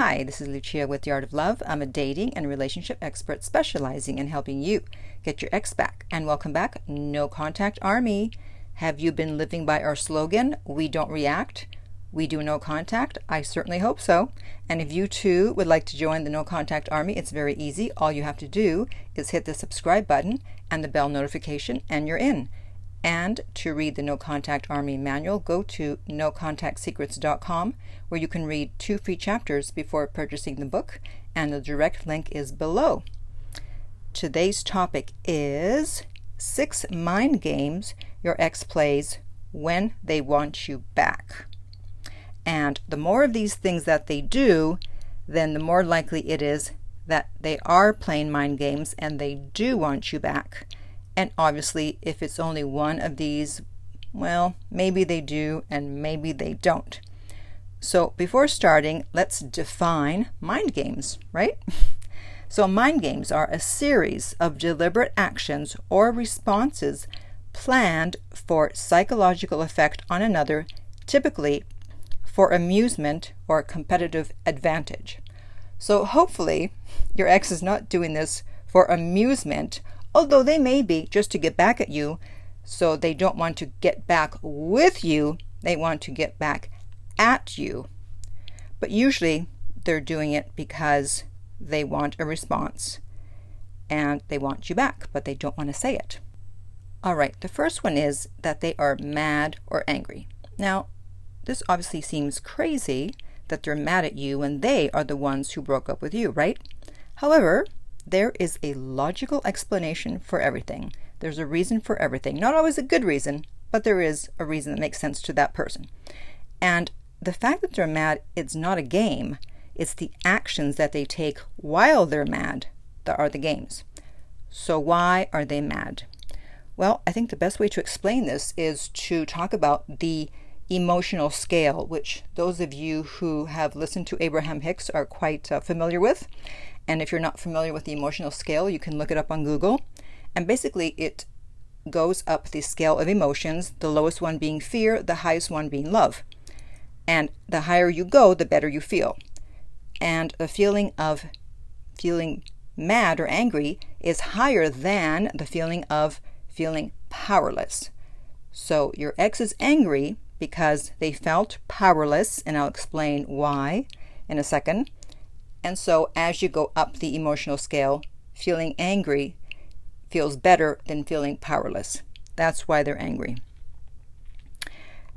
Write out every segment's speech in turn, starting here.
Hi, this is Lucia with The Art of Love. I'm a dating and relationship expert specializing in helping you get your ex back. And welcome back, No Contact Army. Have you been living by our slogan, We Don't React? We do no contact? I certainly hope so. And if you too would like to join the No Contact Army, it's very easy. All you have to do is hit the subscribe button and the bell notification, and you're in. And to read the No Contact Army manual, go to nocontactsecrets.com where you can read two free chapters before purchasing the book, and the direct link is below. Today's topic is six mind games your ex plays when they want you back. And the more of these things that they do, then the more likely it is that they are playing mind games and they do want you back. And obviously, if it's only one of these, well, maybe they do and maybe they don't. So before starting, let's define mind games, right? So mind games are a series of deliberate actions or responses planned for psychological effect on another, typically for amusement or competitive advantage. So hopefully your ex is not doing this for amusement although they may be just to get back at you. So they don't want to get back with you, they want to get back at you. But usually they're doing it because they want a response and they want you back, but they don't want to say it. All right, the first one is that they are mad or angry. Now, this obviously seems crazy that they're mad at you when they are the ones who broke up with you, right? However, there is a logical explanation for everything. There's a reason for everything. Not always a good reason, but there is a reason that makes sense to that person. And the fact that they're mad, it's not a game. It's the actions that they take while they're mad that are the games. So, why are they mad? Well, I think the best way to explain this is to talk about the emotional scale, which those of you who have listened to Abraham Hicks are quite uh, familiar with. And if you're not familiar with the emotional scale, you can look it up on Google. And basically, it goes up the scale of emotions, the lowest one being fear, the highest one being love. And the higher you go, the better you feel. And the feeling of feeling mad or angry is higher than the feeling of feeling powerless. So your ex is angry because they felt powerless, and I'll explain why in a second. And so, as you go up the emotional scale, feeling angry feels better than feeling powerless. That's why they're angry.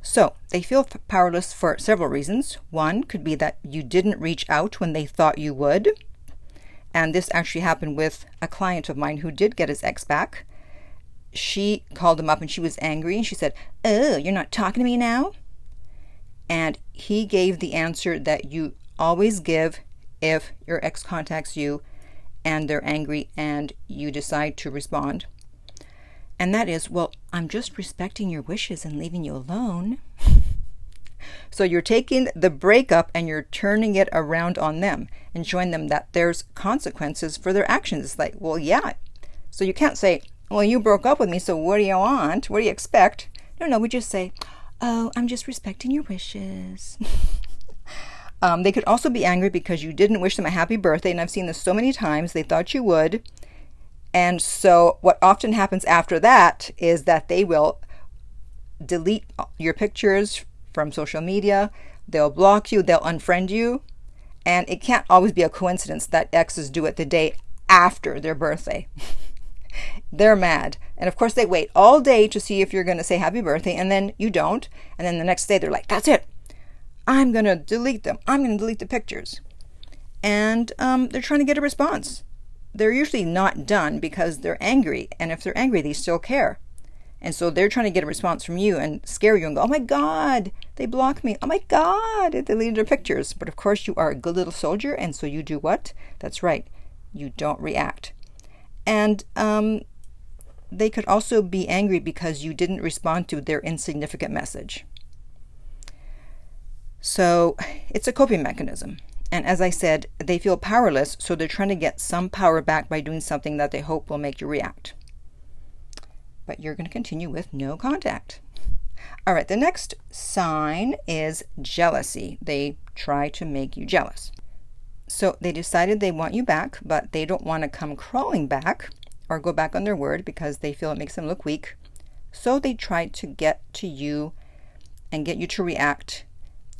So, they feel powerless for several reasons. One could be that you didn't reach out when they thought you would. And this actually happened with a client of mine who did get his ex back. She called him up and she was angry and she said, Oh, you're not talking to me now? And he gave the answer that you always give if your ex contacts you and they're angry and you decide to respond. And that is, well, I'm just respecting your wishes and leaving you alone. so you're taking the breakup and you're turning it around on them and showing them that there's consequences for their actions. It's like, well, yeah. So you can't say, well, you broke up with me, so what do you want? What do you expect? No, no, we just say, oh, I'm just respecting your wishes. Um, they could also be angry because you didn't wish them a happy birthday, and I've seen this so many times. They thought you would. And so, what often happens after that is that they will delete your pictures from social media, they'll block you, they'll unfriend you. And it can't always be a coincidence that exes do it the day after their birthday. They're mad. And of course, they wait all day to see if you're going to say happy birthday, and then you don't. And then the next day, they're like, that's it. I'm going to delete them. I'm going to delete the pictures. And um, they're trying to get a response. They're usually not done because they're angry. And if they're angry, they still care. And so they're trying to get a response from you and scare you and go, oh my God, they blocked me. Oh my God, they deleted their pictures. But of course, you are a good little soldier. And so you do what? That's right. You don't react. And um, they could also be angry because you didn't respond to their insignificant message. So it's a coping mechanism. And as I said, they feel powerless, so they're trying to get some power back by doing something that they hope will make you react. But you're going to continue with no contact. All right, the next sign is jealousy. They try to make you jealous. So they decided they want you back, but they don't want to come crawling back or go back on their word because they feel it makes them look weak. So they try to get to you and get you to react.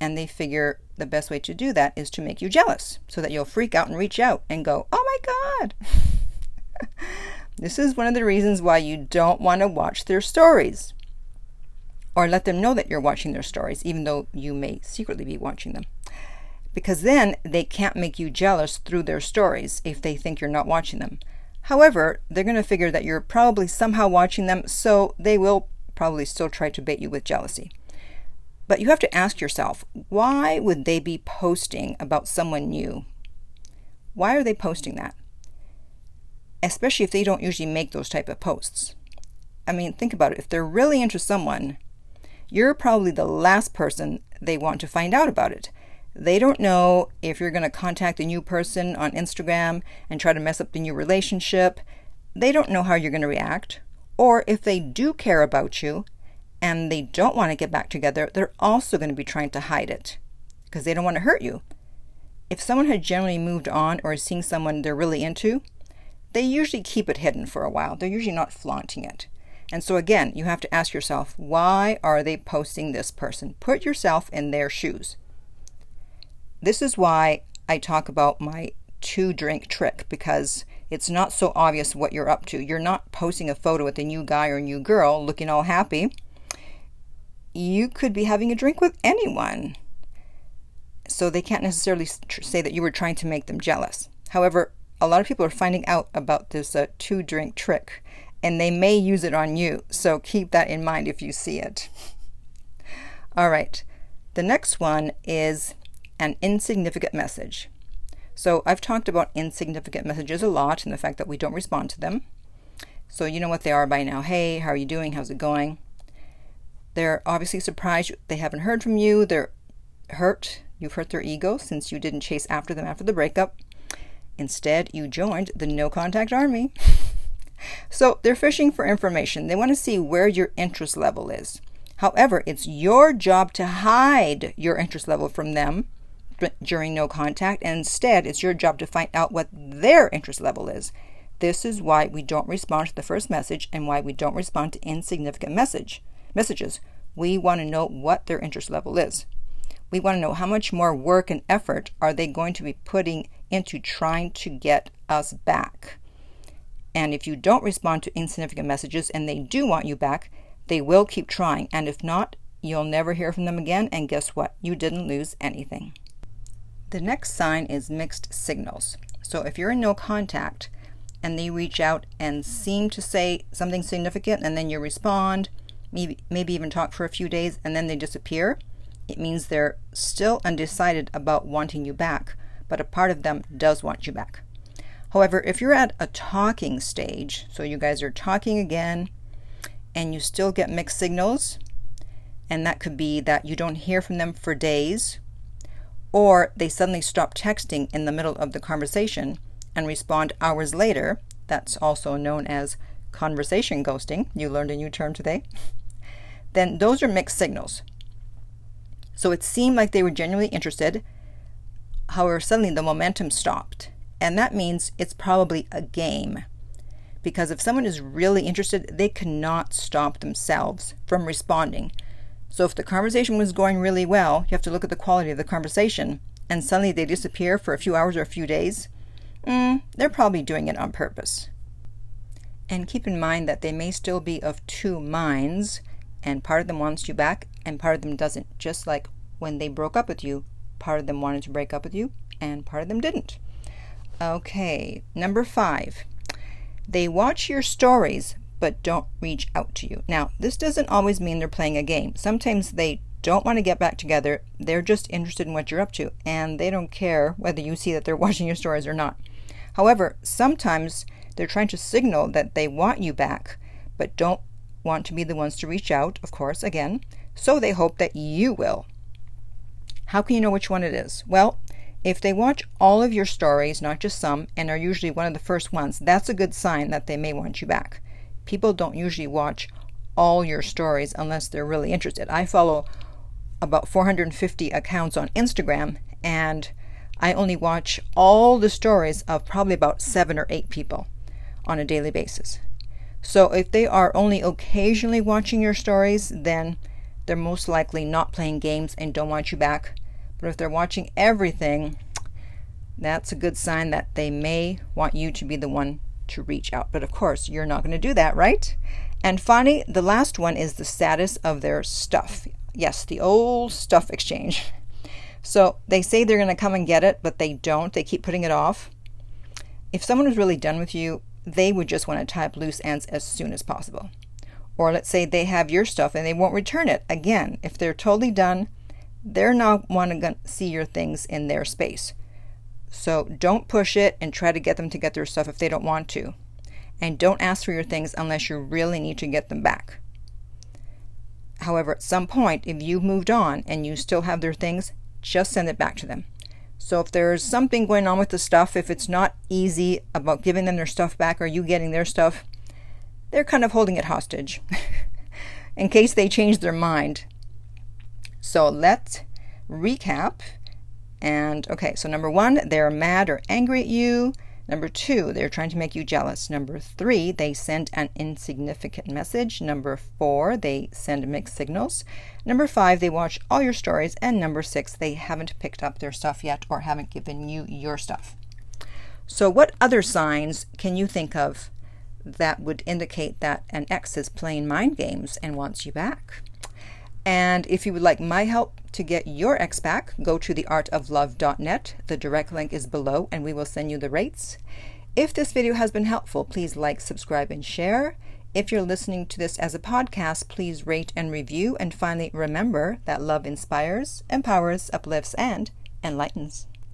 And they figure the best way to do that is to make you jealous so that you'll freak out and reach out and go, Oh my God. this is one of the reasons why you don't want to watch their stories or let them know that you're watching their stories, even though you may secretly be watching them. Because then they can't make you jealous through their stories if they think you're not watching them. However, they're going to figure that you're probably somehow watching them, so they will probably still try to bait you with jealousy. But you have to ask yourself why would they be posting about someone new? Why are they posting that? Especially if they don't usually make those type of posts. I mean, think about it. If they're really into someone, you're probably the last person they want to find out about it. They don't know if you're going to contact a new person on Instagram and try to mess up the new relationship. They don't know how you're going to react. Or if they do care about you and they don't want to get back together, they're also going to be trying to hide it because they don't want to hurt you. If someone had generally moved on or is seeing someone they're really into, they usually keep it hidden for a while. They're usually not flaunting it. And so, again, you have to ask yourself, why are they posting this person? Put yourself in their shoes. This is why I talk about my two drink trick because it's not so obvious what you're up to. You're not posting a photo with a new guy or new girl looking all happy. You could be having a drink with anyone. So they can't necessarily say that you were trying to make them jealous. However, a lot of people are finding out about this uh, two drink trick and they may use it on you. So keep that in mind if you see it. All right. The next one is an insignificant message. So I've talked about insignificant messages a lot and the fact that we don't respond to them. So you know what they are by now. Hey, how are you doing? How's it going? They're obviously surprised they haven't heard from you. They're hurt. You've hurt their ego since you didn't chase after them after the breakup. Instead, you joined the no contact army. So they're fishing for information. They want to see where your interest level is. However, it's your job to hide your interest level from them during no contact, and instead, it's your job to find out what their interest level is. This is why we don't respond to the first message and why we don't respond to insignificant message messages. We want to know what their interest level is. We want to know how much more work and effort are they going to be putting into trying to get us back. And if you don't respond to insignificant messages and they do want you back, they will keep trying. And if not, you'll never hear from them again. And guess what? You didn't lose anything. The next sign is mixed signals. So if you're in no contact and they reach out and seem to say something significant and then you respond, maybe, maybe even talk for a few days and then they disappear, it means they're still undecided about wanting you back, but a part of them does want you back. However, if you're at a talking stage, so you guys are talking again and you still get mixed signals, and that could be that you don't hear from them for days, or they suddenly stop texting in the middle of the conversation and respond hours later. That's also known as conversation ghosting. You learned a new term today. Then those are mixed signals. So it seemed like they were genuinely interested. However, suddenly the momentum stopped and that means it's probably a game. Because if someone is really interested, they cannot stop themselves from responding. So if the conversation was going really well, you have to look at the quality of the conversation, and suddenly they disappear for a few hours or a few days, mm, they're probably doing it on purpose. And keep in mind that they may still be of two minds, and part of them wants you back, and part of them doesn't. Just like when they broke up with you, part of them wanted to break up with you, and part of them didn't. Okay, number five. They watch your stories but don't reach out to you. Now, this doesn't always mean they're playing a game. Sometimes they don't want to get back together. They're just interested in what you're up to, and they don't care whether you see that they're watching your stories or not. However, sometimes they're trying to signal that they want you back, but don't want to be the ones to reach out, of course, again, so they hope that you will. How can you know which one it is? Well, if they watch all of your stories, not just some, and are usually one of the first ones, that's a good sign that they may want you back. People don't usually watch all your stories unless they're really interested. I follow about 450 accounts on Instagram, and I only watch all the stories of probably about seven or eight people on a daily basis. So if they are only occasionally watching your stories, then they're most likely not playing games and don't want you back. But if they're watching everything, that's a good sign that they may want you to be the one to reach out. But of course, you're not going to do that, right? And finally, the last one is the status of their stuff. Yes, the old stuff exchange. So they say they're going to come and get it, but they don't. They keep putting it off. If someone is really done with you, they would just want to tie up loose ends as soon as possible. Or let's say they have your stuff and they won't return it. Again, if they're totally done, they're not wanting to see your things in their space. So don't push it and try to get them to get their stuff if they don't want to. And don't ask for your things unless you really need to get them back. However, at some point, if you've moved on and you still have their things, just send it back to them. So if there's something going on with the stuff, if it's not easy about giving them their stuff back or you getting their stuff, they're kind of holding it hostage in case they change their mind. So let's recap. And okay, so number one, they're mad or angry at you. Number two, they're trying to make you jealous. Number three, they send an insignificant message. Number four, they send mixed signals. Number five, they watch all your stories. And number six, they haven't picked up their stuff yet or haven't given you your stuff. So, what other signs can you think of that would indicate that an ex is playing mind games and wants you back? And if you would like my help to get your ex back, go to theartoflove.net. The direct link is below and we will send you the rates. If this video has been helpful, please like, subscribe, and share. If you're listening to this as a podcast, please rate and review. And finally, remember that love inspires, empowers, uplifts, and enlightens.